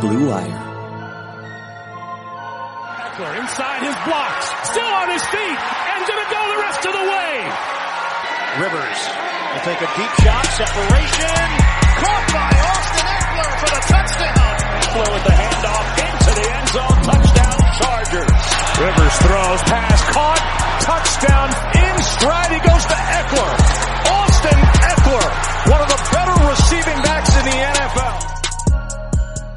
Blue Wire. Ekeler inside his blocks, still on his feet, and gonna go the rest of the way. Rivers will take a deep shot, separation, caught by Austin Ekeler for the touchdown. Ekeler with the handoff into the end zone, touchdown Chargers. Rivers throws, pass caught, touchdown in stride. He goes to Ekeler. Austin Ekeler, one of the better receiving backs in the NFL.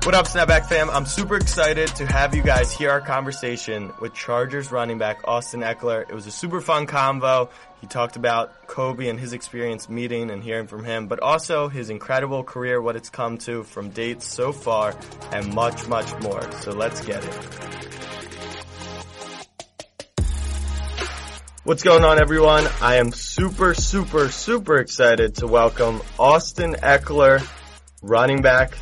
What up, Snapback fam? I'm super excited to have you guys hear our conversation with Chargers running back Austin Ekeler. It was a super fun convo. He talked about Kobe and his experience meeting and hearing from him, but also his incredible career, what it's come to from dates so far, and much, much more. So let's get it. What's going on, everyone? I am super, super, super excited to welcome Austin Ekeler, running back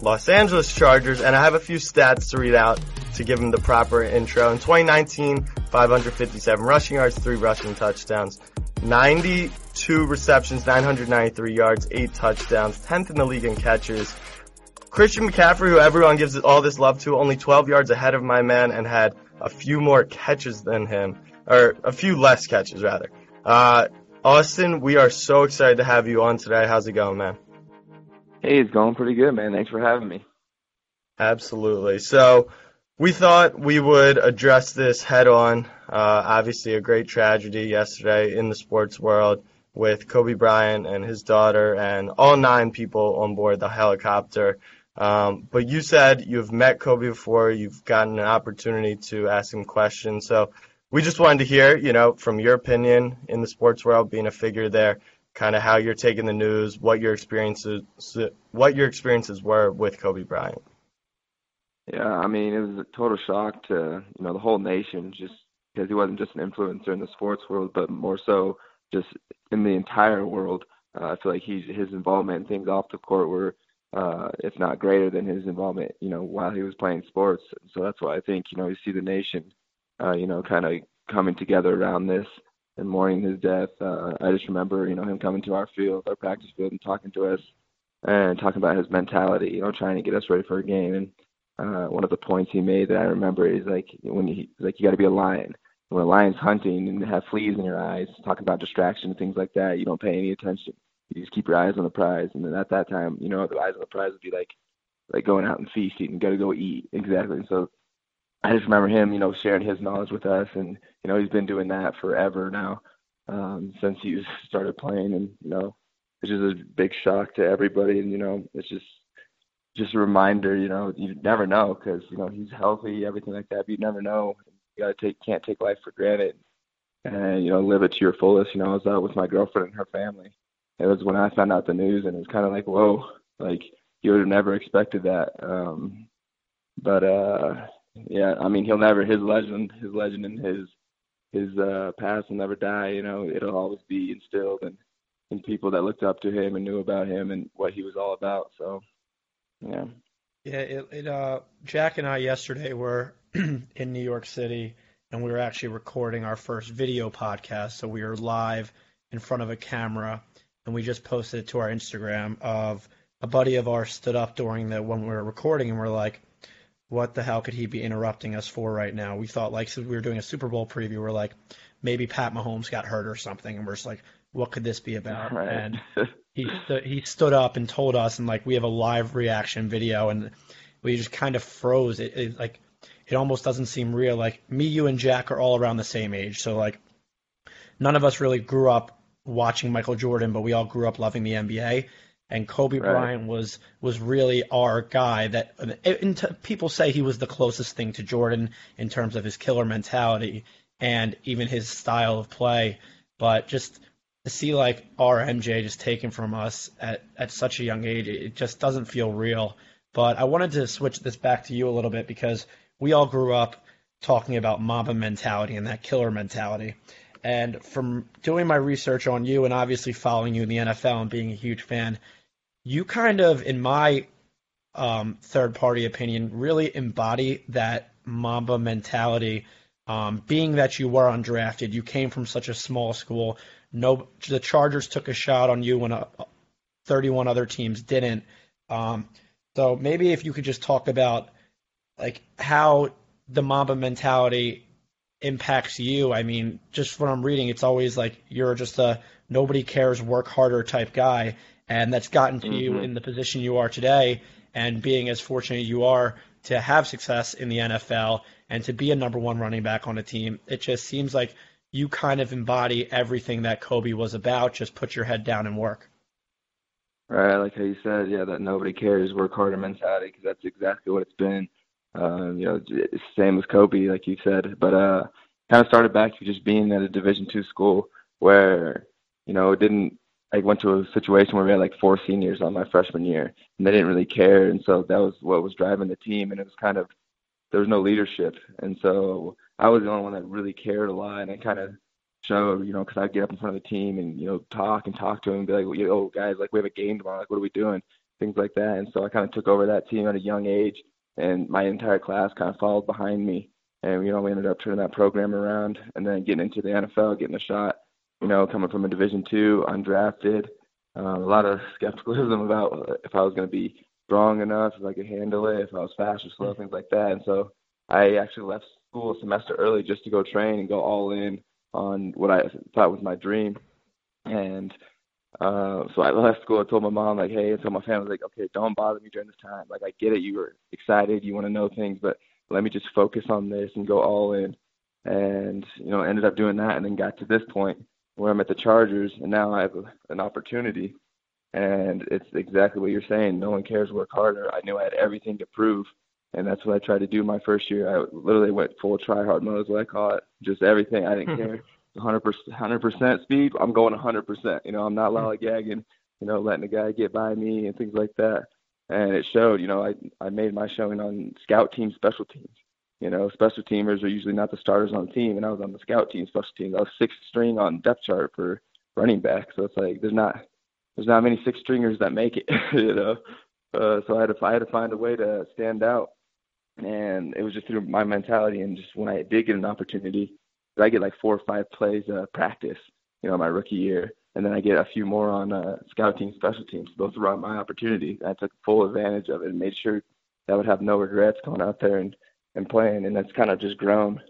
Los Angeles Chargers, and I have a few stats to read out to give him the proper intro. In 2019, 557 rushing yards, 3 rushing touchdowns, 92 receptions, 993 yards, 8 touchdowns, 10th in the league in catches. Christian McCaffrey, who everyone gives all this love to, only 12 yards ahead of my man and had a few more catches than him, or a few less catches rather. Uh, Austin, we are so excited to have you on today. How's it going, man? Hey, it's going pretty good, man. Thanks for having me. Absolutely. So we thought we would address this head on. Uh, obviously, a great tragedy yesterday in the sports world with Kobe Bryant and his daughter and all nine people on board the helicopter. Um, but you said you've met Kobe before, you've gotten an opportunity to ask him questions. So we just wanted to hear, you know, from your opinion in the sports world, being a figure there, kind of how you're taking the news, what your experiences, what your experiences were with Kobe Bryant. Yeah, I mean, it was a total shock to you know the whole nation, just because he wasn't just an influencer in the sports world, but more so just in the entire world. Uh, I feel like he's his involvement in things off the court were, uh, if not greater than his involvement, you know, while he was playing sports. So that's why I think you know you see the nation, uh, you know, kind of coming together around this and mourning his death. Uh, I just remember, you know, him coming to our field, our practice field, and talking to us and talking about his mentality, you know, trying to get us ready for a game. And uh, one of the points he made that I remember is like when he like you got to be a lion. When a lion's hunting and have fleas in your eyes, talking about distraction and things like that, you don't pay any attention. You just keep your eyes on the prize. And then at that time, you know, the eyes on the prize would be like like going out and feasting and got to go eat exactly. And so I just remember him, you know, sharing his knowledge with us, and you know, he's been doing that forever now um, since he started playing, and you know, it's just a big shock to everybody, and you know, it's just just a reminder, you know, you never know because you know he's healthy, everything like that. But you never know. You gotta take can't take life for granted, and you know, live it to your fullest. You know, I was out with my girlfriend and her family. It was when I found out the news, and it was kind of like, whoa, like you would have never expected that. Um, but uh, yeah, I mean, he'll never his legend, his legend, and his his uh, past will never die. You know, it'll always be instilled in in people that looked up to him and knew about him and what he was all about. So yeah. Yeah, it, it uh Jack and I yesterday were in New York City and we were actually recording our first video podcast. So we were live in front of a camera and we just posted it to our Instagram of a buddy of ours stood up during the when we were recording and we're like, what the hell could he be interrupting us for right now? We thought like so we were doing a Super Bowl preview, we're like, maybe Pat Mahomes got hurt or something and we're just like, what could this be about? Right. And he st- he stood up and told us, and like we have a live reaction video, and we just kind of froze. It, it like it almost doesn't seem real. Like me, you, and Jack are all around the same age, so like none of us really grew up watching Michael Jordan, but we all grew up loving the NBA. And Kobe Right. Bryant was was really our guy. That and people say he was the closest thing to Jordan in terms of his killer mentality and even his style of play. But just to see like our MJ just taken from us at, at such a young age, it just doesn't feel real. But I wanted to switch this back to you a little bit because we all grew up talking about Mamba mentality and that killer mentality. And from doing my research on you and obviously following you in the NFL and being a huge fan, you kind of, in my um, third party opinion, really embody that Mamba mentality. Um, being that you were undrafted, you came from such a small school. No, the Chargers took a shot on you when uh 31 other teams didn't. Um, So maybe if you could just talk about like how the Mamba mentality impacts you. I mean, just what I'm reading, it's always like you're just a nobody cares, work harder type guy, and that's gotten to mm-hmm. you in the position you are today. And being as fortunate you are to have success in the NFL and to be a number one running back on a team, it just seems like you kind of embody everything that Kobe was about. Just put your head down and work. Right, like how you said, yeah, that nobody cares, work harder mentality, because that's exactly what it's been. Um, you know, same as Kobe, like you said, but uh, kind of started back to just being at a Division two school where you know it didn't. I went to a situation where we had like four seniors on my freshman year, and they didn't really care, and so that was what was driving the team, and it was kind of there was no leadership, and so I was the only one that really cared a lot, and I kind of showed, you know, because I'd get up in front of the team and you know talk and talk to them, and be like, "Yo, guys, like we have a game tomorrow. Like, what are we doing?" Things like that. And so I kind of took over that team at a young age, and my entire class kind of followed behind me. And you know, we ended up turning that program around, and then getting into the NFL, getting a shot. You know, coming from a Division two, undrafted, uh, a lot of skepticism about if I was going to be strong enough, if I could handle it, if I was fast or slow, things like that. And so I actually left school a semester early just to go train and go all in on what I thought was my dream. And uh, so I left school. I told my mom, like, hey, I told my family, like, okay, don't bother me during this time. Like, I get it. You were excited. You want to know things, but let me just focus on this and go all in. And, you know, ended up doing that and then got to this point where I'm at the Chargers and now I have a, an opportunity. And it's exactly what you're saying. No one cares work harder. I knew I had everything to prove. And that's what I tried to do my first year. I literally went full try hard mode, is what I call it. Just everything. I didn't hmm. care. 100%, 100% speed, I'm going 100%. You know, I'm not hmm. lollygagging, you know, letting a guy get by me and things like that. And it showed. You know, I I made my showing on scout team, special teams. You know, special teamers are usually not the starters on the team, and I was on the scout team, special teams. I was sixth string on depth chart for running back, so it's like there's not there's not many six stringers that make it. you know, uh, so I had to I had to find a way to stand out, and it was just through my mentality and just when I did get an opportunity I get like four or five plays uh, practice, you know, my rookie year, and then I get a few more on uh, scout team, special teams. Those were my opportunities. I took full advantage of it and made sure that I would have no regrets going out there and and playing. And that's kind of just grown,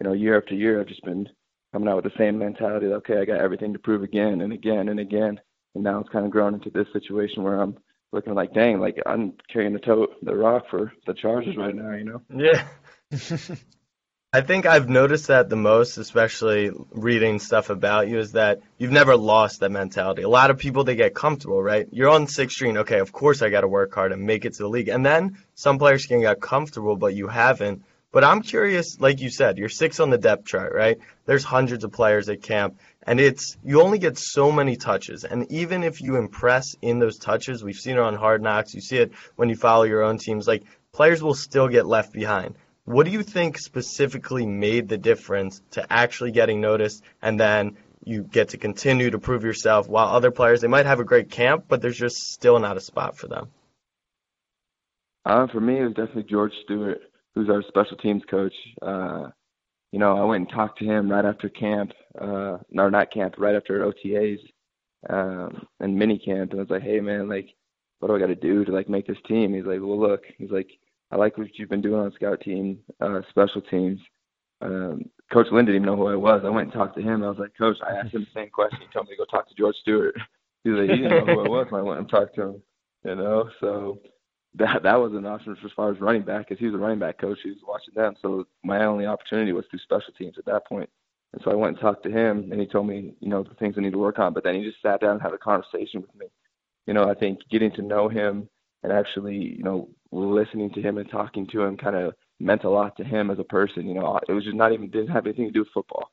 you know, year after year. I've just been coming out with the same mentality. That, okay, I got everything to prove again and again and again. And now it's kind of grown into this situation where I'm looking like, dang, like I'm carrying the tote, the rock for the Chargers right now, you know? Yeah. I think I've noticed that the most, especially reading stuff about you, is that you've never lost that mentality. A lot of people they get comfortable, right? You're on six string, okay, of course I got to work hard and make it to the league. And then some players can get comfortable, but you haven't. But I'm curious, like you said, you're six on the depth chart, right? There's hundreds of players at camp, and it's you only get so many touches. And even if you impress in those touches, we've seen it on Hard Knocks. You see it when you follow your own teams. Like players will still get left behind. What do you think specifically made the difference to actually getting noticed and then you get to continue to prove yourself while other players they might have a great camp but there's just still not a spot for them? Uh, for me, it was definitely George Stewart, who's our special teams coach. Uh, you know, I went and talked to him right after camp, uh, no, not camp, right after OTAs um, and mini camp, and I was like, "Hey, man, like, what do I got to do to like make this team?" He's like, "Well, look," he's like, I like what you've been doing on scout team, uh, special teams. Um, Coach Lynn didn't even know who I was. I went and talked to him. I was like, Coach, I asked him the same question. He told me to go talk to George Stewart. He was like, he didn't know who I was. I went and talked to him. You know, so that that was an option as far as running back, because he was a running back coach. He was watching them. So my only opportunity was through special teams at that point. And so I went and talked to him, and he told me, you know, the things I need to work on. But then he just sat down and had a conversation with me. You know, I think getting to know him and actually, you know, listening to him and talking to him kind of meant a lot to him as a person. You know, it was just not even didn't have anything to do with football.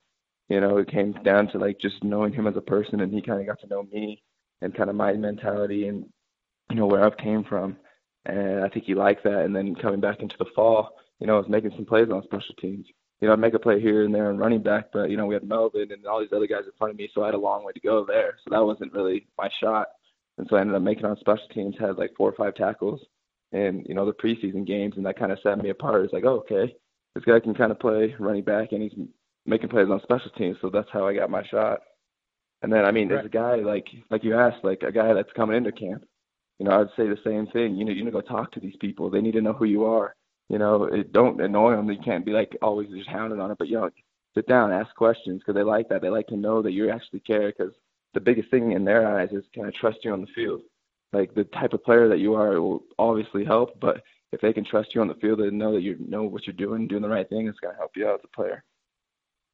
You know, it came down to like just knowing him as a person, and he kind of got to know me and kind of my mentality and you know where I've came from. And I think he liked that. And then coming back into the fall, you know, I was making some plays on special teams. You know, I'd make a play here and there and running back, but you know, we had Melvin and all these other guys in front of me, so I had a long way to go there. So that wasn't really my shot. And so I ended up making on special teams, had like four or five tackles, and you know the preseason games, and that kind of set me apart. It's like, oh, okay, this guy can kind of play running back, and he's making plays on special teams, so that's how I got my shot. And then, I mean, there's a guy like like you asked, like a guy that's coming into camp. you know, I'd say the same thing. You know, you need to go talk to these people. They need to know who you are. You know, it, don't annoy them. You can't be like always just hounding on it. But you know, sit down, ask questions because they like that. They like to know that you actually care. Because the biggest thing in their eyes is can I trust you on the field? Like the type of player that you are will obviously help, but if they can trust you on the field and know that you know what you're doing, doing the right thing, it's going to help you out as a player.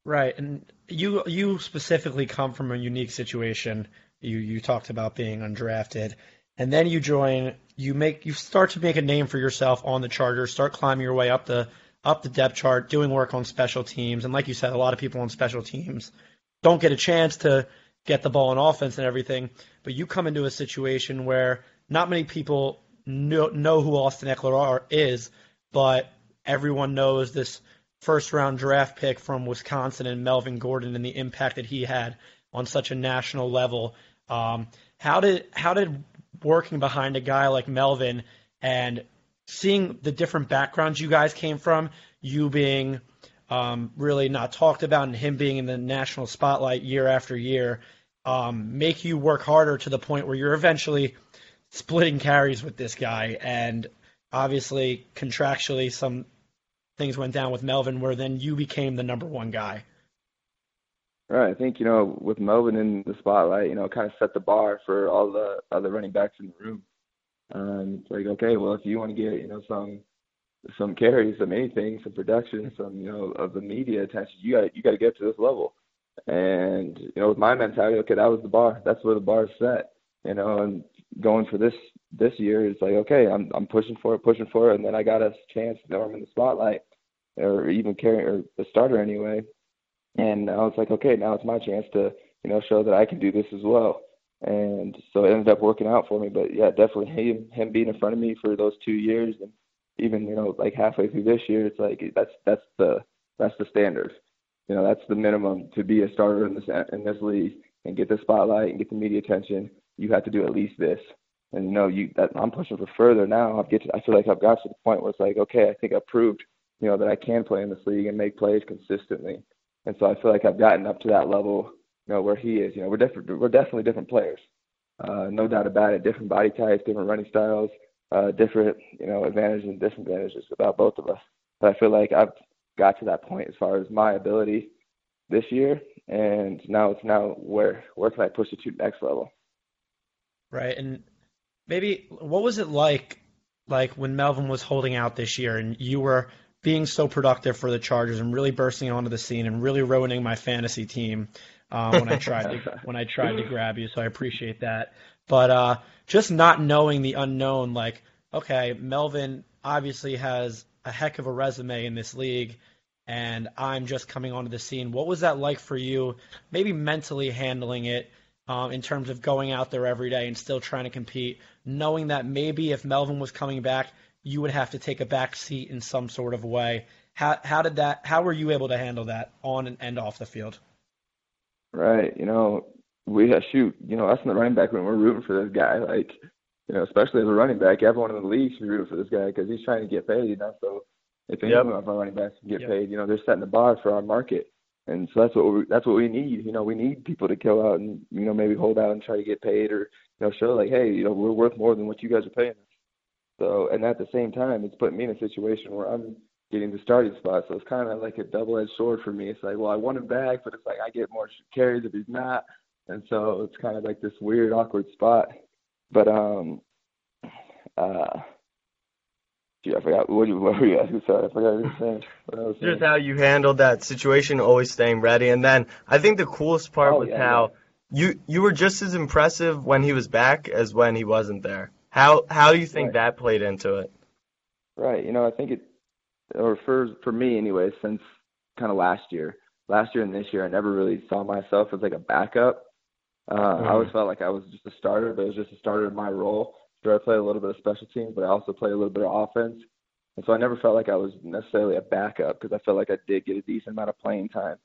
Right, and you you specifically come from a unique situation. You you talked about being undrafted, and then you join. You make you start to make a name for yourself on the Chargers. Start climbing your way up the up the depth chart, doing work on special teams. And like you said, a lot of people on special teams don't get a chance to get the ball in offense and everything. But you come into a situation where not many people know, know who Austin Ekeler are, is, but everyone knows this first round draft pick from Wisconsin and Melvin Gordon and the impact that he had on such a national level. Um, how did how did working behind a guy like Melvin and seeing the different backgrounds you guys came from, you being um, really not talked about and him being in the national spotlight year after year, um, make you work harder to the point where you're eventually splitting carries with this guy. And obviously, contractually, some things went down with Melvin where then you became the number one guy. Right. I think, you know, with Melvin in the spotlight, you know, kind of set the bar for all the other running backs in the room. Um, it's like, okay, well, if you want to get, you know, some some carries, some anything, some production, some, you know, of the media attention, you got you got to get to this level. And you know, with my mentality, okay, that was the bar. That's where the bar is set. You know, and going for this this year, it's like, okay, I'm I'm pushing for it, pushing for it, and then I got a chance. You know, I'm in the spotlight, or even carry or the starter anyway. And I was like, okay, now it's my chance to you know show that I can do this as well. And so it ended up working out for me. But yeah, definitely him him being in front of me for those two years, and even you know like halfway through this year, it's like that's that's the that's the standard you know that's the minimum to be a starter in this in this league and get the spotlight and get the media attention. You have to do at least this. And you know, you that I'm pushing for further now. I get to, I feel like I've got to the point where it's like, okay, I think I've proved, you know, that I can play in this league and make plays consistently. And so I feel like I've gotten up to that level, you know, where he is. You know, we're different. We're definitely different players. Uh, no doubt about it. Different body types, different running styles, uh, different, you know, advantages and disadvantages about both of us. But I feel like I've got to that point as far as my ability this year, and now it's now where where can I push it to the next level? Right, and maybe what was it like, like when Melvin was holding out this year, and you were being so productive for the Chargers and really bursting onto the scene and really ruining my fantasy team uh, when I tried to when I tried to grab you. So I appreciate that. But uh, just not knowing the unknown, like okay, Melvin obviously has a heck of a resume in this league and I'm just coming onto the scene. What was that like for you? Maybe mentally handling it um, in terms of going out there every day and still trying to compete, knowing that maybe if Melvin was coming back, you would have to take a back seat in some sort of way. How how did that? How were you able to handle that on and off the field? Right. You know, we shoot. You know, us in the running back room, we're rooting for this guy. Like, you know, especially as a running back, everyone in the league should be rooting for this guy because he's trying to get paid. You know, so if any yep. of our running backs can get yep. paid, you know, they're setting the bar for our market. And so that's what we that's what we need. You know, we need people to go out and you know maybe hold out and try to get paid, or you know show like, hey, you know, we're worth more than what you guys are paying us. So, and at the same time, it's putting me in a situation where I'm getting the starting spot. So it's kind of like a double-edged sword for me. It's like, well, I want him back, but it's like I get more carries if he's not, and so it's kind of like this weird, awkward spot. But um, uh, I forgot what, you, what were you asking. Sorry, I forgot what you were saying. Just how you handled that situation, always staying ready, and then I think the coolest part oh, was yeah, how yeah. you you were just as impressive when he was back as when he wasn't there. How how do you think right. that played into it? Right. You know, I think it, or for for me anyway, since kind of last year, last year and this year, I never really saw myself as like a backup. Uh, mm-hmm. I always felt like I was just a starter, but it was just a starter in my role. Sure, I play a little bit of special teams, but I also play a little bit of offense. And so I never felt like I was necessarily a backup because I felt like I did get a decent amount of playing time.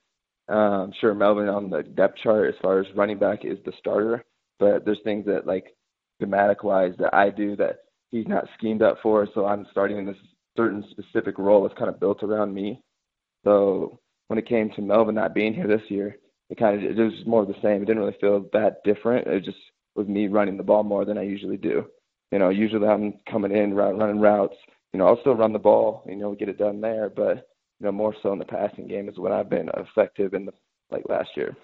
Um, I'm sure, Melvin on the depth chart as far as running back is the starter, but there's things that like schematic wise that I do that he's not schemed up for. So I'm starting in this certain specific role that's kind of built around me. So when it came to Melvin not being here this year, it kind of it was more of the same. It didn't really feel that different. It just was me running the ball more than I usually do you know, usually I'm coming in, running routes. You know, I'll still run the ball, you know, get it done there, but you know, more so in the passing game is when I've been effective in the like last year.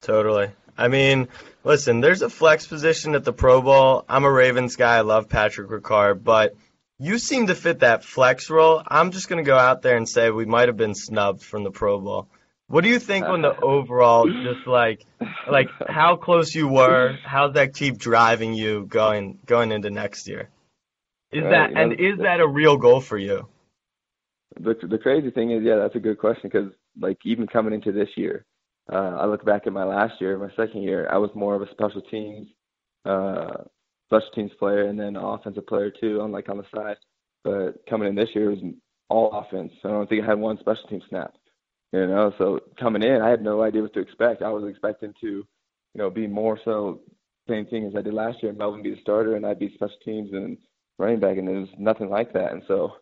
Totally. I mean, listen, there's a flex position at the Pro Bowl. I'm a Ravens guy. I love Patrick Ricard, but you seem to fit that flex role. I'm just going to go out there and say we might have been snubbed from the Pro Bowl. What do you think on the overall, just like, like how close you were? How's that keep driving you going going into next year? Is that and is that a real goal for you? The the crazy thing is, yeah, that's a good question because like even coming into this year, uh, I look back at my last year, my second year, I was more of a special teams, uh, special teams player, and then offensive player too, on like on the side. But coming in this year was all offense. I don't think I had one special team snap. You know, so coming in, I had no idea what to expect. I was expecting to, you know, be more so same thing as I did last year. Melvin be the starter, and I'd be special teams and running back, and it was nothing like that. And so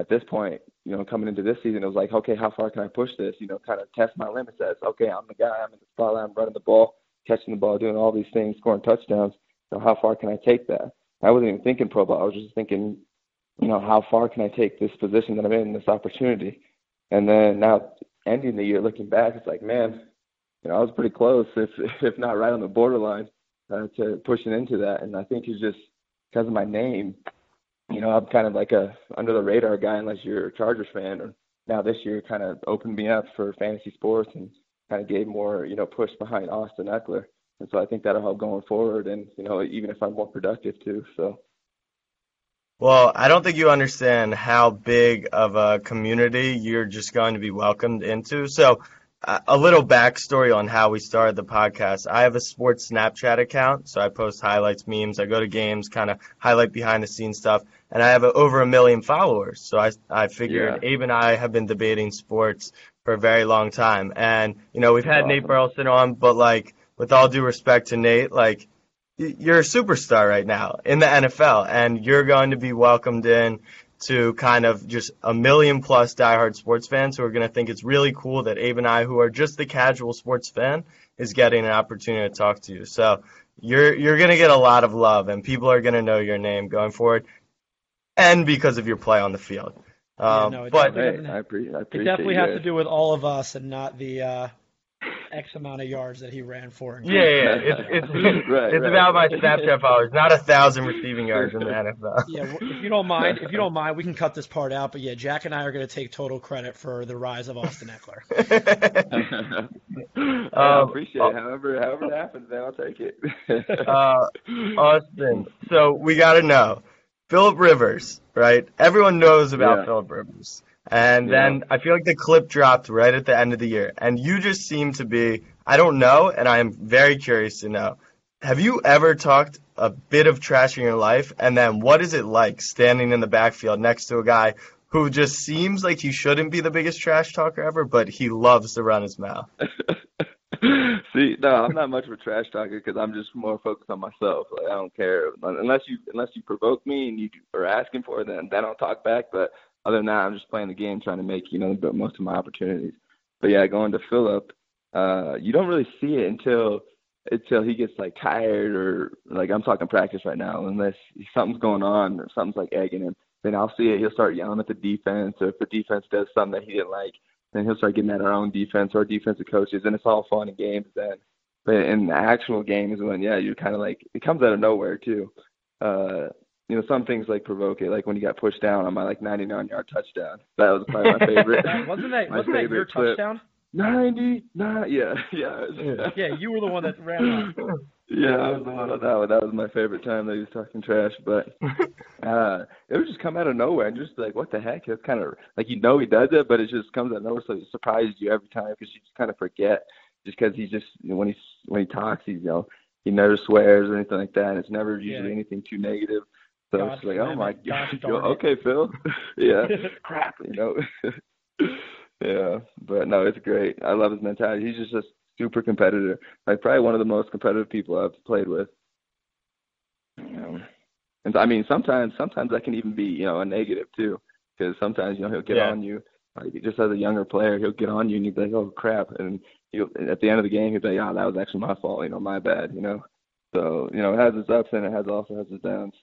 at this point, you know, coming into this season, it was like, okay, how far can I push this? You know, kind of test my limits as, okay, I'm the guy, I'm in the spotlight, I'm running the ball, catching the ball, doing all these things, scoring touchdowns. So how far can I take that? I wasn't even thinking Pro Bowl. I was just thinking, you know, how far can I take this position that I'm in, this opportunity? And then now ending the year, looking back, it's like, man, you know, I was pretty close, if if not right on the borderline, uh, to pushing into that. And I think it's just because of my name, you know, I'm kind of like a under the radar guy unless you're a Chargers fan. Or now this year kind of opened me up for fantasy sports and kind of gave more, you know, push behind Austin Ekeler. And so I think that'll help going forward and, you know, even if I'm more productive too. So well, I don't think you understand how big of a community you're just going to be welcomed into. So, uh, a little backstory on how we started the podcast. I have a sports Snapchat account, so I post highlights, memes. I go to games, kind of highlight behind the scenes stuff, and I have a, over a million followers. So I I figured yeah. Abe and I have been debating sports for a very long time, and you know we've had awesome. Nate Burleson on, but like with all due respect to Nate, like you're a superstar right now in the NFL, and you're going to be welcomed in to kind of just a million plus diehard sports fans who are going to think it's really cool that Abe and I, who are just the casual sports fan, is getting an opportunity to talk to you. So you're you're going to get a lot of love, and people are going to know your name going forward, and because of your play on the field. Um, yeah, no, but hey, I, appreciate, I appreciate it definitely has to do with all of us and not the uh, X amount of yards that he ran for. Yeah, yeah, it's it's, right, it's right. about my Snapchat followers, not a thousand receiving yards in the NFL. Yeah, if you don't mind, if you don't mind, we can cut this part out. But yeah, Jack and I are going to take total credit for the rise of Austin Ekeler. um, I appreciate it. However, however it happens, man, I'll take it. uh, Austin, so we got to know Philip Rivers, right? Everyone knows about yeah. Philip Rivers. And yeah. then I feel like the clip dropped right at the end of the year. And you just seem to be, I don't know, and I am very curious to know. Have you ever talked a bit of trash in your life? And then what is it like standing in the backfield next to a guy who just seems like he shouldn't be the biggest trash talker ever, but he loves to run his mouth? See, no, I'm not much of a trash talker because I'm just more focused on myself. Like I don't care unless you unless you provoke me and you are asking for it, then then I'll talk back. But other than that, I'm just playing the game, trying to make you know most of my opportunities. But yeah, going to Philip, uh, you don't really see it until until he gets like tired or like I'm talking practice right now. Unless something's going on or something's like egging him, then I'll see it. He'll start yelling at the defense, or if the defense does something that he didn't like, then he'll start getting at our own defense or our defensive coaches, and it's all fun and games then. But in the actual game is when yeah, you're kind of like it comes out of nowhere too. Uh, you know, some things like provoke it, like when you got pushed down on my like 99 yard touchdown. That was probably my favorite. wasn't that wasn't that your clip. touchdown? 90, nah, yeah, yeah. yeah, you were the one that ran off. yeah, I was the one on that one. That was my favorite time that he was talking trash, but uh it would just come out of nowhere and just like, what the heck? It's kind of like you know he does it, but it just comes out of nowhere, so it surprises you every time because you just kind of forget, just because he's just you know, when he's when he talks, he's you know he never swears or anything like that. And it's never usually yeah. anything too negative. So gosh, it's like, oh my gosh, okay, Phil. yeah, crap, you know. yeah, but no, it's great. I love his mentality. He's just a super competitor. Like probably one of the most competitive people I've played with. Know, and I mean, sometimes, sometimes that can even be, you know, a negative too, because sometimes you know he'll get yeah. on you. Like just as a younger player, he'll get on you and you'll be like, oh crap, and he'll at the end of the game he'll be like, oh, that was actually my fault, you know, my bad, you know. So you know, it has its ups and it has also has its downs.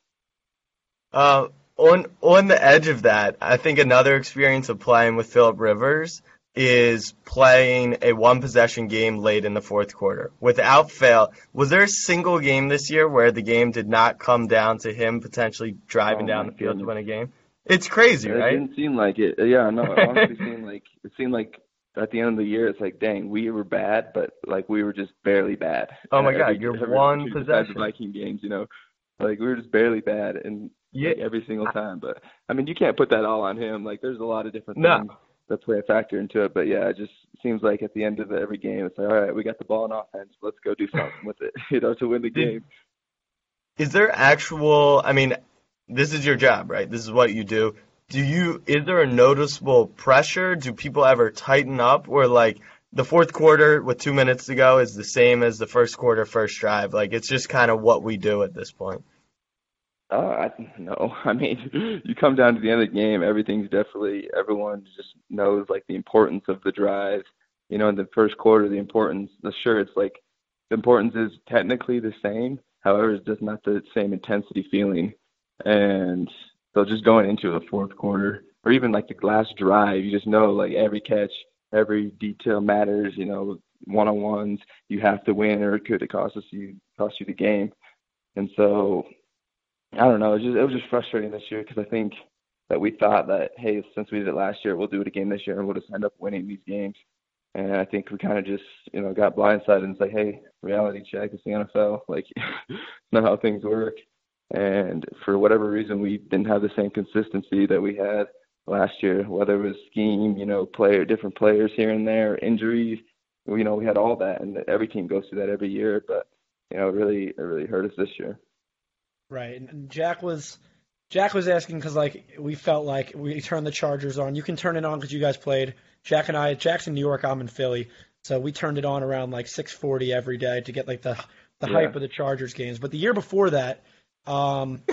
Uh, on on the edge of that, I think another experience of playing with Philip Rivers is playing a one possession game late in the fourth quarter. Without fail, was there a single game this year where the game did not come down to him potentially driving Oh, down the field to win a game? It's crazy, It right? It didn't seem like it. Yeah, no, it honestly seemed like it seemed like at the end of the year, it's like, dang, we were bad, but like we were just barely bad. Oh my God, every- you're every one possession. Viking games, you know, like we were just barely bad, and Yeah. like, every single time. But I mean, you can't put that all on him. Like, there's a lot of different No. things that play a factor into it. But yeah, it just seems like at the end of every game, it's like, all right, we got the ball in offense, let's go do something with it, you know, to win the game. Is there actual, I mean, this is your job, right? This is what you do. Do you, is there a noticeable pressure? Do people ever tighten up or like the fourth quarter with two minutes to go is the same as the first quarter, first drive? Like it's just kind of what we do at this point. Uh, I no. I mean, you come down to the end of the game, everything's definitely everyone just knows like the importance of the drive. You know, in the first quarter, the importance. The sure, it's like the importance is technically the same. However, it's just not the same intensity feeling. And so, just going into the fourth quarter, or even like the last drive, you just know like every catch, every detail matters. You know, one on ones, you have to win, or it could cost us you cost you the game. And so I don't know. It was just it was just frustrating this year because I think that we thought that hey, since we did it last year, we'll do it again this year, and we'll just end up winning these games. And I think we kind of just you know got blindsided and say, hey, reality check, it's the NFL. Like, it's not how things work. And for whatever reason, we didn't have the same consistency that we had last year. Whether it was scheme, you know, player, different players here and there, injuries. You know, we had all that, and every team goes through that every year. But you know, it really, it really hurt us this year. Right, and- Jack was Jack was asking because like we felt like we turned the Chargers on. You can turn it on because you guys played. Jack and I, Jack's in New York, I'm in Philly, so we turned it on around like 6:40 every day to get like the the Yeah. hype of the Chargers games. But the year before that, um,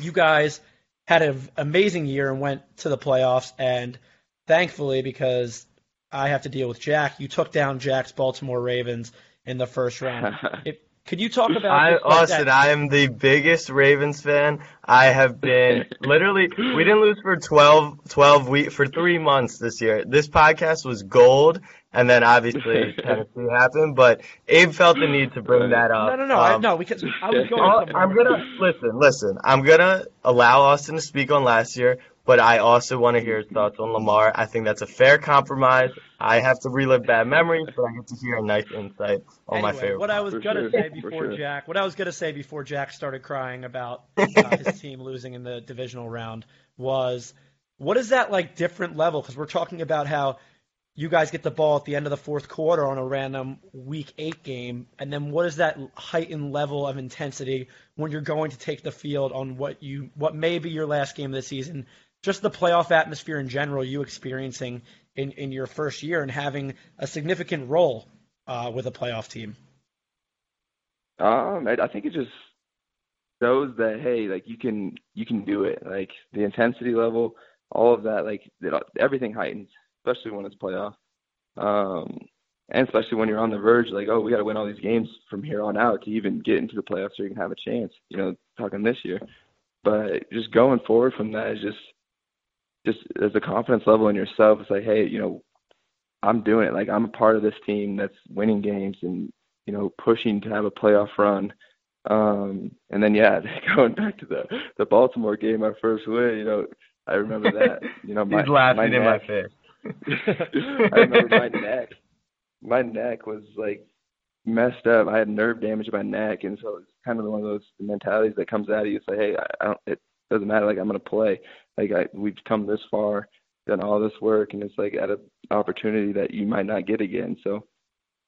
you guys had an amazing year and went to the playoffs. And thankfully, because I have to deal with Jack, you took down Jack's Baltimore Ravens in the first round. If, could you talk about I, Austin, that- I am the biggest Ravens fan. I have been literally, we didn't lose for 12, 12 weeks, for three months this year. This podcast was gold, and then obviously Tennessee happened, but Abe felt the need to bring that up. No, no, no, I, Um, no, because I was going. I'm gonna listen. Listen, I'm gonna allow Austin to speak on last year, but I also want to hear his thoughts on Lamar. I think that's a fair compromise. I have to relive bad memories, but I get to hear a nice insight on my Anyway, favorite. what I was For gonna sure, say before sure. Jack, what I was gonna say before Jack started crying about uh, his team losing in the divisional round was, what is that like different level? Because we're talking about how you guys get the ball at the end of the fourth quarter on a random week eight game, and then what is that heightened level of intensity when you're going to take the field on what you what may be your last game of the season? Just the playoff atmosphere in general, you experiencing in, in your first year and having a significant role uh, with a playoff team. Um, I, I think it just shows that hey, like you can you can do it. Like the intensity level, all of that, like it, everything heightens, especially when it's playoff. Um, and especially when you're on the verge, like oh, we got to win all these games from here on out to even get into the playoffs, so you can have a chance. You know, talking this year, but just going forward from that is just just as a confidence level in yourself. It's like hey, you know, I'm doing it. Like I'm a part of this team that's winning games and you know, pushing to have a playoff run. Um, and then yeah, going back to the the Baltimore game, our first win. You know, I remember that. You know, my He's laughing my in my neck, face. I remember my neck. My neck was like messed up. I had nerve damage in my neck, and so it's kind of one of those mentalities that comes out of you. It's like, hey, I, I don't. It doesn't matter. Like I'm gonna play. Like I, we've come this far, done all this work, and it's like at an opportunity that you might not get again. So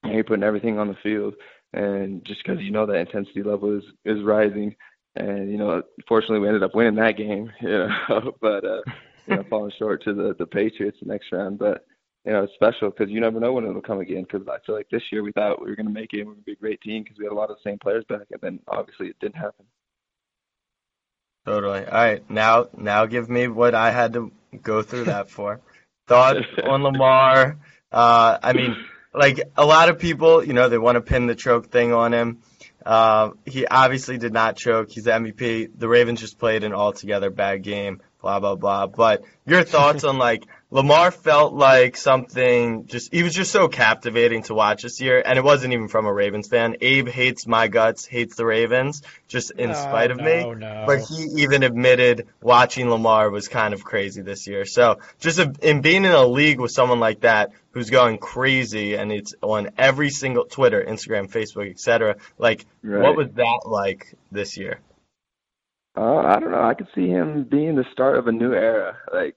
you're putting everything on the field, and just because you know that intensity level is is rising, and you know, fortunately we ended up winning that game, you know, but uh, you know, falling short to the the Patriots the next round, but you know, it's special because you never know when it'll come again. Because I feel like this year we thought we were going to make it, and we were going to be a great team because we had a lot of the same players back, and then obviously it didn't happen. Totally. All right, now now give me what I had to go through that for. Thoughts on Lamar? Uh, I mean, like a lot of people, you know, they want to pin the choke thing on him. Uh, he obviously did not choke. He's the MVP. The Ravens just played an altogether bad game. Blah blah blah. But your thoughts on like Lamar felt like something just he was just so captivating to watch this year, and it wasn't even from a Ravens fan. Abe hates my guts, hates the Ravens, just in No, spite of no, me. no. But he even admitted watching Lamar was kind of crazy this year. So just a, in being in a league with someone like that who's going crazy and it's on every single Twitter, Instagram, Facebook, etc. Like, Right. what was that like this year? Uh, I don't know. I could see him being the start of a new era. Like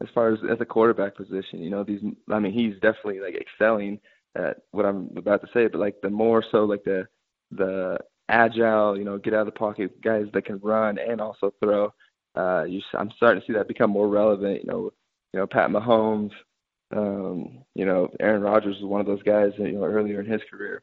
as far as as a quarterback position, you know, these. I mean, he's definitely like excelling at what I'm about to say, but like the more so like the the agile, you know, get out of the pocket guys that can run and also throw. Uh, you, I'm starting to see that become more relevant. You know, you know Pat Mahomes. Um, you know, Aaron Rodgers was one of those guys. You know, earlier in his career.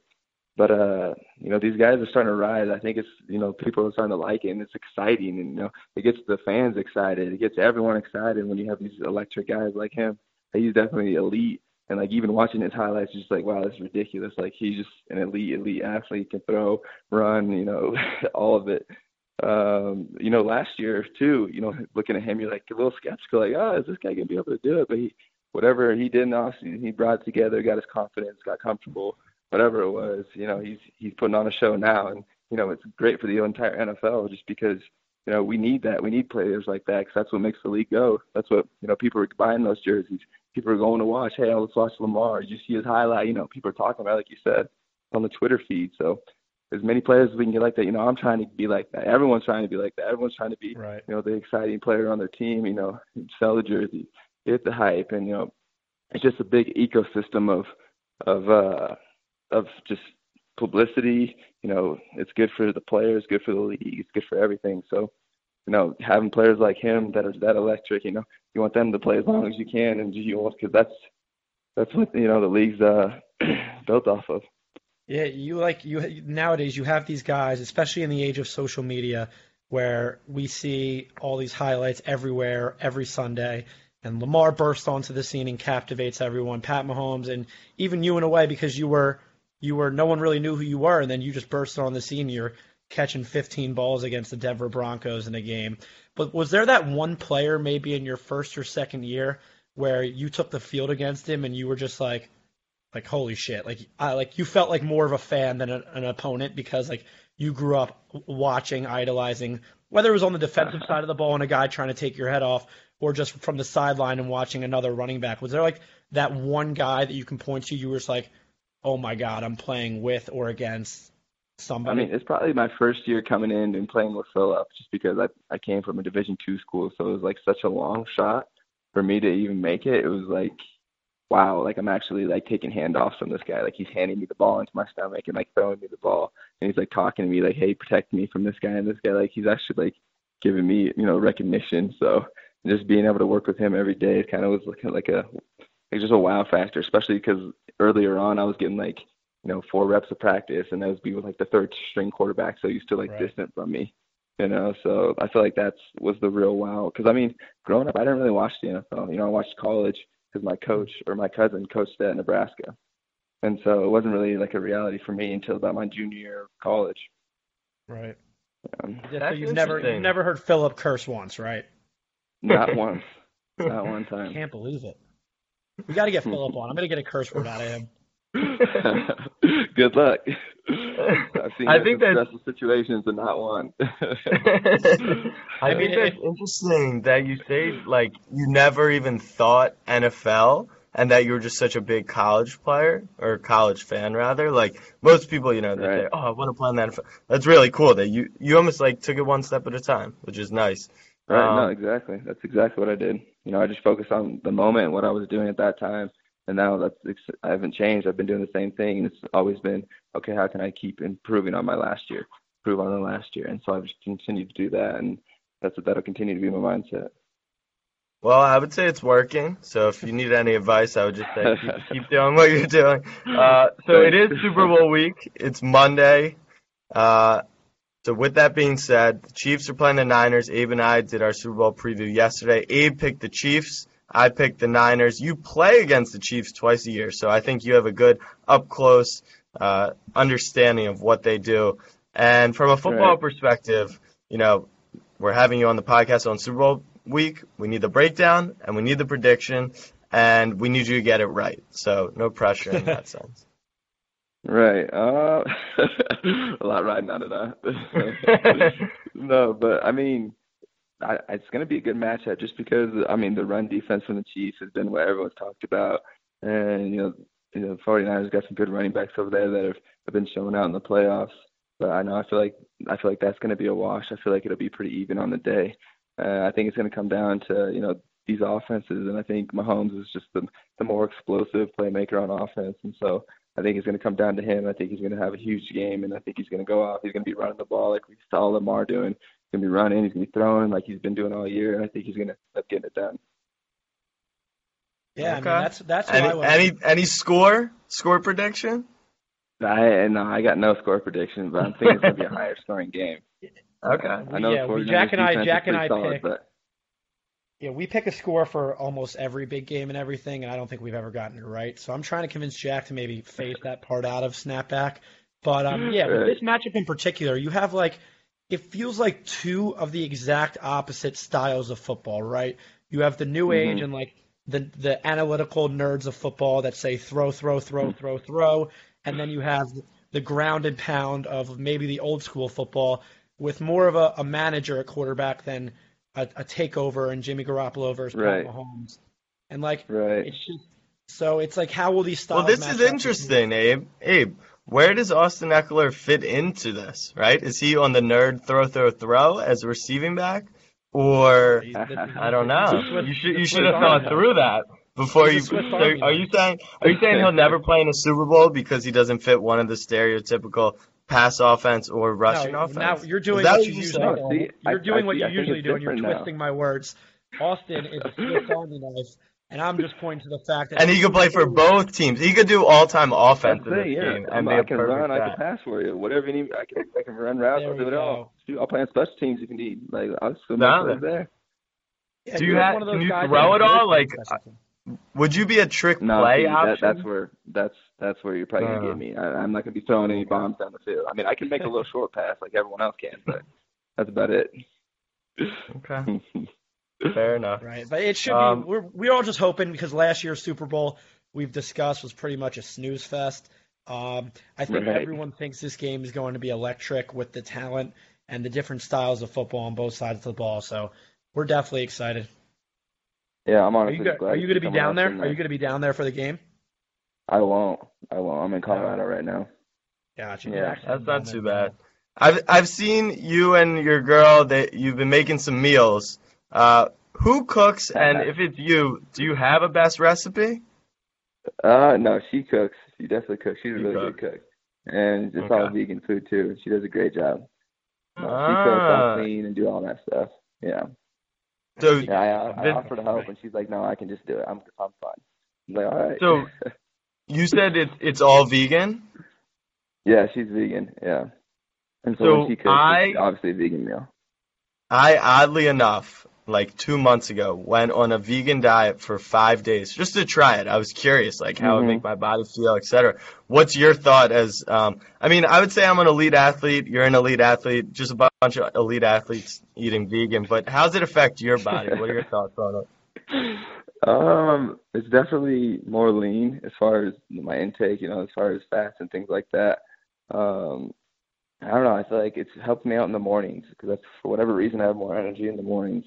But uh, you know, these guys are starting to rise. I think it's you know, people are starting to like it and it's exciting and you know, it gets the fans excited. It gets everyone excited when you have these electric guys like him. He's definitely elite. And like even watching his highlights, just like wow, this is ridiculous. Like he's just an elite, elite athlete. Can throw, run, you know, all of it. Um, you know, last year too, you know, looking at him, you're like a little skeptical, like, oh, is this guy gonna be able to do it? But he, whatever he did in the offseason, he brought together, got his confidence, got comfortable whatever it was, you know, he's he's putting on a show now, and you know, it's great for the entire NFL just because you know we need that. We need players like that because that's what makes the league go. That's what you know. People are buying those jerseys. People are going to watch. Hey, let's watch Lamar. You see his highlight. You know, people are talking about, it, like you said, on the Twitter feed. So as many players as we can get like that. You know, I'm trying to be like that. Everyone's trying to be like that. Everyone's trying to be, Right. you know, the exciting player on their team. You know, sell the jersey, get the hype, and you know, it's just a big ecosystem of of uh of just publicity. You know, it's good for the players, good for the league, it's good for everything. So, you know, having players like him that are that electric, you know, you want them to play as long as you can, and you want because that's that's what you know the league's uh built off of. Yeah, you like you nowadays you have these guys, especially in the age of social media, where we see all these highlights everywhere every Sunday, and Lamar bursts onto the scene and captivates everyone. Pat Mahomes and even you in a way because you were you were no one really knew who you were, and then you just burst on the scene. You're catching 15 balls against the Denver Broncos in a game. But was there that one player maybe in your first or second year where you took the field against him and you were just like like holy shit like I like you felt like more of a fan than a, an opponent because like you grew up watching idolizing whether it was on the defensive side of the ball and a guy trying to take your head off or just from the sideline and watching another running back was there like that one guy that you can point to you were just like oh my god I'm playing with or against somebody. I mean, it's probably my first year coming in and playing with Philip, just because I I came from a Division two school, so it was like such a long shot for me to even make it. It was like, wow, like I'm actually like taking handoffs from this guy. Like he's handing me the ball into my stomach and like throwing me the ball, and he's like talking to me like, hey, protect me from this guy and this guy. Like he's actually like giving me you know recognition. So just being able to work with him every day, kind of was like like a like just a wow factor, especially because earlier on I was getting like you know four reps of practice, and that was be with like the third string quarterback, so he's still like Right. distant from me. You know, so I feel like that's was the real wow. Because I mean, growing up, I didn't really watch the NFL. You know, I watched college because my coach or my cousin coached at Nebraska, and so it wasn't really like a reality for me until about my junior year of college. right Um, so you've never you've never heard Philip curse once right not once, not one time. I can't believe it we got to get hmm. Philip on I'm gonna get a curse word out of him Good luck. I've seen I that think in that- stressful situations and not one. I mean, think that's interesting that you say like you never even thought NFL and that you were just such a big college player or college fan rather. Like most people, you know, they say, Right. "Oh, I want to play in the NFL." That's really cool that you you almost like took it one step at a time, which is nice. Right, Um, no, exactly. That's exactly what I did. You know, I just focused on the moment and what I was doing at that time. And now that's I haven't changed. I've been doing the same thing, it's always been okay. How can I keep improving on my last year, improve on the last year? And so I've just continued to do that, and that's what that'll continue to be my mindset. Well, I would say it's working. So if you need any advice, I would just say keep, keep doing what you're doing. Uh, so it is Super Bowl week. It's Monday. Uh, so with that being said, the Chiefs are playing the Niners. Abe and I did our Super Bowl preview yesterday. Abe picked the Chiefs. I picked the Niners. You play against the Chiefs twice a year, so I think you have a good up close uh, understanding of what they do. And from a football Right. perspective, you know, we're having you on the podcast on Super Bowl week. We need the breakdown and we need the prediction, and we need you to get it right. So no pressure in that sense. Right. Uh, a lot riding on it, huh? no, but I mean, I, it's going to be a good matchup just because I mean the run defense from the Chiefs has been what everyone's talked about, and you know, you know, 49ers got some good running backs over there that have, have been showing out in the playoffs. But I know I feel like I feel like that's going to be a wash. I feel like it'll be pretty even on the day. Uh, I think it's going to come down to you know these offenses, and I think Mahomes is just the the more explosive playmaker on offense, and so I think it's going to come down to him. I think he's going to have a huge game, and I think he's going to go off. He's going to be running the ball like we saw Lamar doing. He's going to be running. He's going to be throwing like he's been doing all year, and I think he's going to end up getting it done. Yeah, Okay. I mean that's that's who I any would. any any score score prediction? I no, I got no score prediction, but I'm thinking it's going to be a higher scoring game. Okay. I know yeah, the we, 49ers Jack and I, Jack and I solid, pick. but Yeah, we pick a score for almost every big game and everything, and I don't think we've ever gotten it right. So I'm trying to convince Jack to maybe phase that part out of snapback. But um, yeah, with this matchup in particular, you have like it feels like two of the exact opposite styles of football, right? You have the new Mhm. age and like the the analytical nerds of football that say throw, throw, throw, throw, throw, and then you have the ground and pound of maybe the old school football with more of a, a manager at quarterback than a, a takeover and Jimmy Garoppolo versus Right. Pat Mahomes. And like right. it's just so it's like how will these styles Well, this match is up? interesting, Abe. Abe, where does Austin Ekeler fit into this? Right? Is he on the nerd throw, throw, throw as a receiving back, or I don't know? Swiss- You should you should have Army thought through that before He's you. the so are you saying are you saying he'll never play in a Super Bowl because he doesn't fit one of the stereotypical pass offense or rushing no, offense? now you're doing what what you you usually said? do. No, see, I- You're doing I what see- you I usually do, and you're different now. twisting my words. Austin is a Swiss Army knife, and I'm just pointing to the fact that And he could play for both teams. He could do all-time offense in this yeah. game I'm, and be I a can perfect run, I can pass for you. Whatever you need, I can, I can run routes. There I'll do it all. Shoot, I'll play on special teams if you need. Like I'll still No. make plays there. Yeah, Do you're you like have- one of those can you throw it all? Like, the special teams. Would you be a trick No, play see, option? that, that's where that's that's where you're probably gonna Uh. get me. I, I'm not gonna be throwing any bombs down the field. I mean, I can make a little short pass like everyone else can, but that's about it. Okay, fair enough. Right, but it should Um, be. We're we're all just hoping because last year's Super Bowl we've discussed was pretty much a snooze fest. Um, I think Right. everyone thinks this game is going to be electric with the talent and the different styles of football on both sides of the ball. So we're definitely excited. Yeah, I'm Are you go- glad are you going to be down else there? Are you going to be down there for the game? I won't. I won't. I'm in Colorado right now. Gotcha. Yeah, That's not too bad. I've I've seen you and your girl that you've been making some meals. Uh, who cooks? And if it's you, do you have a best recipe? Uh, no, she cooks. She definitely cooks. She's a She really cooks. good cook, and it's all vegan food too. She does a great job. No, she cooks, Ah. I'll clean, and do all that stuff. Yeah, So yeah. I, I This- offered to help, and she's like, "No, I can just do it. I'm, I'm fine." I'm like, "All right." So- you said it's it's all vegan. yeah, she's vegan. Yeah, and so, So cooks, I- obviously a vegan meal. I oddly enough, like two months ago, went on a vegan diet for five days just to try it. I was curious, like how it Mhm. make my body feel, etc. What's your thought? As um, I mean, I would say I'm an elite athlete. You're an elite athlete. Just a bunch of elite athletes eating vegan. But how does it affect your body? What are your thoughts on it? Um, it's definitely more lean as far as my intake, you know, as far as fats and things like that. Um, I don't know. I feel like it's helped me out in the mornings because that's for whatever reason I have more energy in the mornings,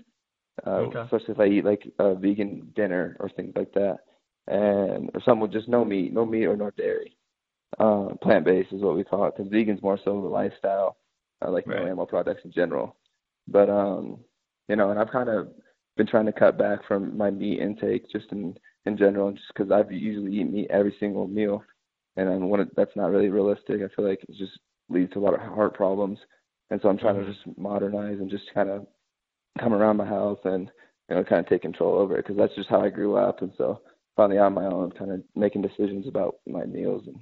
uh, Okay. especially if I eat like a vegan dinner or things like that, and or something with just no meat, no meat or no dairy. Uh, plant based is what we call it because vegan's more so the lifestyle, uh, like no animal products in general. But um, you know, and I've kind of been trying to cut back from my meat intake just in in general, just because I've usually eat meat every single meal, and I'm one of, that's not really realistic. I feel like it just leads to a lot of heart problems, and so I'm trying Mhm. to just modernize and just kind of come around my house and you know kind of take control over it because that's just how I grew up, and so finally on my own, kind of making decisions about my meals and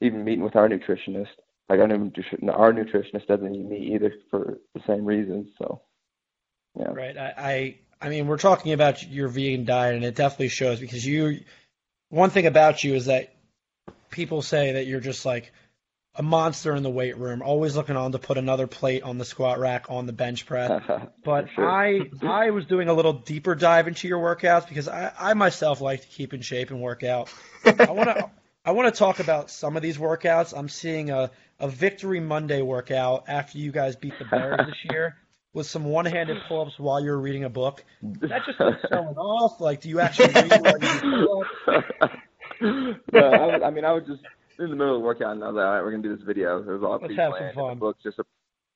even meeting with our nutritionist. Like our nutrition, our nutritionist doesn't eat meat either for the same reasons. So, yeah. Right. I, I I mean, we're talking about your vegan diet, and it definitely shows because you. One thing about you is that people say that you're just like a monster in the weight room, always looking on to put another plate on the squat rack on the bench press. But Sure. I I was doing a little deeper dive into your workouts because I, I myself like to keep in shape and work out. I want to I want to talk about some of these workouts. I'm seeing a a Victory Monday workout after you guys beat the Bears this year with some one-handed pull-ups while you're reading a book. That just showing off. Like, do you actually read while you do no, I, I mean, I would just in the middle of the workout, and I was like, all right, we're gonna do this video. It was all Let's have some and fun. The book's just a,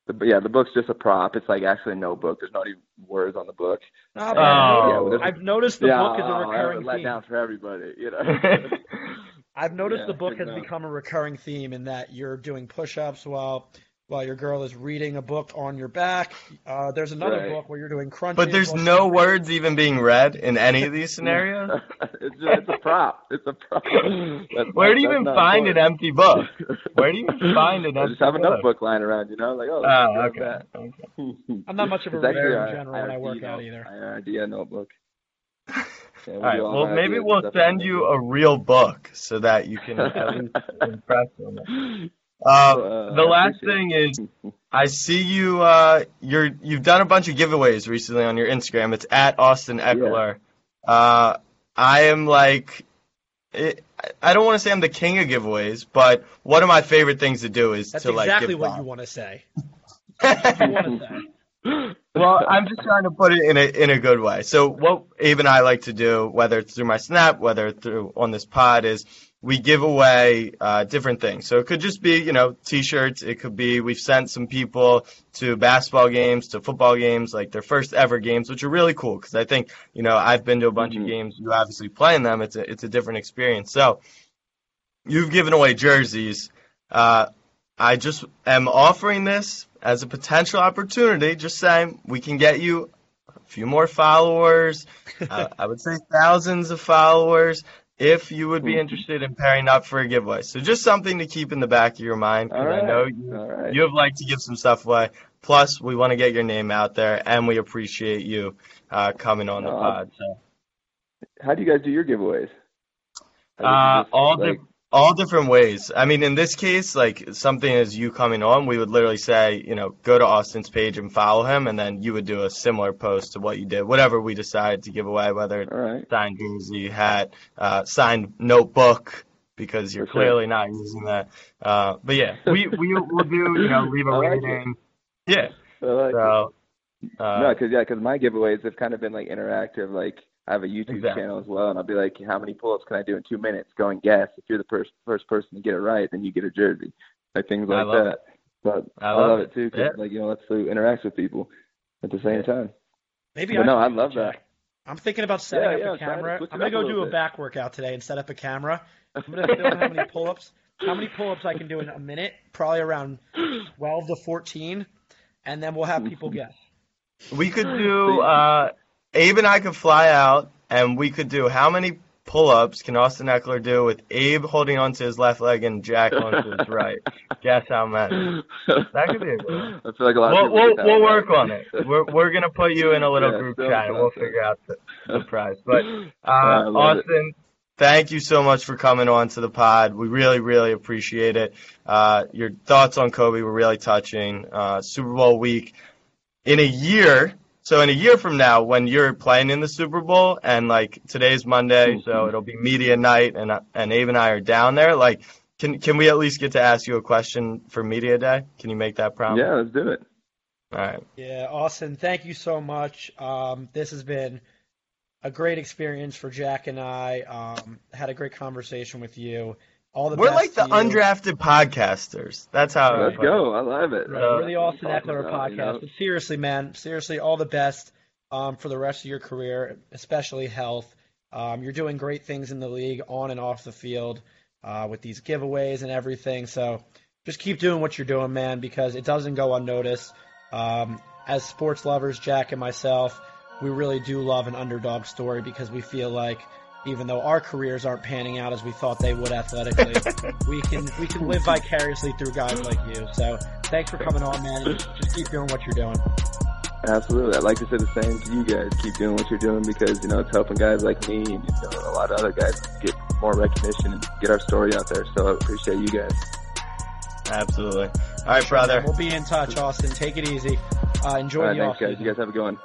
the, yeah, the book's just a prop. It's like actually no book. There's not even words on the book. Oh. but Yeah, well, I've noticed the yeah, book is a recurring let theme. down for everybody. You know. I've noticed Yeah, the book has become a recurring theme in that you're doing push-ups while while your girl is reading a book on your back. Uh, there's another Right. book where you're doing crunches. But there's no she's- words even being read in any of these scenarios. it's just, it's a prop. It's a prop. That's Where not- do you even find an empty book? Where do you even find an empty book? I just have a notebook lying around, you know, like oh. Oh, let's okay. okay. that. I'm not much of a reader in general when I work out note- either. IRD notebook. Yeah, we All right. all Well, maybe we'll send you a real book so that you can at least impress them. Uh, Uh, the last thing is, I see you. Uh, you're you've done a bunch of giveaways recently on your Instagram. It's at Austin Ekeler. Uh, I am like, it, I don't want to say I'm the king of giveaways, but one of my favorite things to do is That's to like exactly give what back. you want to say. What you want to say. well, I'm just trying to put it in a in a good way. So what Abe and I like to do, whether it's through my snap, whether it's through on this pod, is we give away uh, different things. So it could just be, you know, t-shirts. It could be we've sent some people to basketball games, to football games, like their first ever games, which are really cool because I think, you know, I've been to a bunch of Mhm. games. You obviously play in them. It's a it's a different experience. So you've given away jerseys. Uh, I just am offering this as a potential opportunity. Just saying we can get you a few more followers. uh, I would say thousands of followers if you would be Mhm. interested in pairing up for a giveaway. So just something to keep in the back of your mind because I know you, All right. you have liked to give some stuff away. Plus, we want to get your name out there, and we appreciate you uh, coming on the No, pod. So. How do you guys do your giveaways? You Uh, just, all like, di- all different ways. I mean, in this case, like something as you coming on, we would literally say, you know, go to Austin's page and follow him, and then you would do a similar post to what you did, whatever we decide to give away, whether right. signed jersey, hat, uh, signed notebook, because you're For sure. clearly not using that. Uh, but yeah, we we will do, you know, leave a like it. rating. Yeah. I like it. So. Uh, no, because yeah, because my giveaways have kind of been like interactive. Like I have a YouTube Exactly. channel as well, and I'll be like, how many pull-ups can I do in two minutes? Go and guess. If you're the first first person to get it right, then you get a jersey. Like things like love that. But I I love love, it. it too, 'cause Yeah. like you know, let's do interact with people at the same Yeah. time. Maybe But I no, should I do love Jack. that. I'm thinking about setting Yeah, up yeah, a try to camera. I'm gonna up a go little do a back workout today and set up a camera. I'm gonna film how many pull-ups, how many pull-ups I can do in a minute, probably around 12 to 14, and then we'll have people guess. We could do. Uh, Abe and I could fly out, and we could do how many pull-ups can Austin Ekeler do with Abe holding onto his left leg and Jack onto his right? Guess how many? That could be a good one. I like a lot We'll we'll, we'll work on it. We're we're gonna put you in a little Yeah, group still chat, and we'll figure out the, the prize. But uh, love it. Austin, thank you so much for coming on to the pod. We really really appreciate it. Uh, your thoughts on Kobe were really touching. Uh, Super Bowl week in a year. So in a year from now, when you're playing in the Super Bowl, and like today's Monday, so it'll be media night, and and Abe and I are down there. Like, can can we at least get to ask you a question for media day? Can you make that promise? Yeah, let's do it. All right. Yeah, Austin, thank you so much. Um, this has been a great experience for Jack and I. Um, had a great conversation with you. All the We're best like the you. undrafted podcasters. That's how. I Let's put it. go. I love it. Right, Uh, we're the Austin Talking Ekeler podcast. you know. But seriously, man, seriously, all the best um, for the rest of your career, especially health. Um, you're doing great things in the league, on and off the field, uh, with these giveaways and everything. So just keep doing what you're doing, man, because it doesn't go unnoticed. Um, as sports lovers, Jack and myself, we really do love an underdog story because we feel like even though our careers aren't panning out as we thought they would athletically, we can we can live vicariously through guys like you. So thanks for coming on, man. and Just, just keep doing what you're doing. Absolutely. I'd like to say the same to you guys. Keep doing what you're doing because, you know, it's helping guys like me and, you know, a lot of other guys get more recognition and get our story out there. So I appreciate you guys. Absolutely. All right, brother. We'll be in touch, Austin. Take it easy. Uh, enjoy All right, the thanks, off guys. You guys have a good one.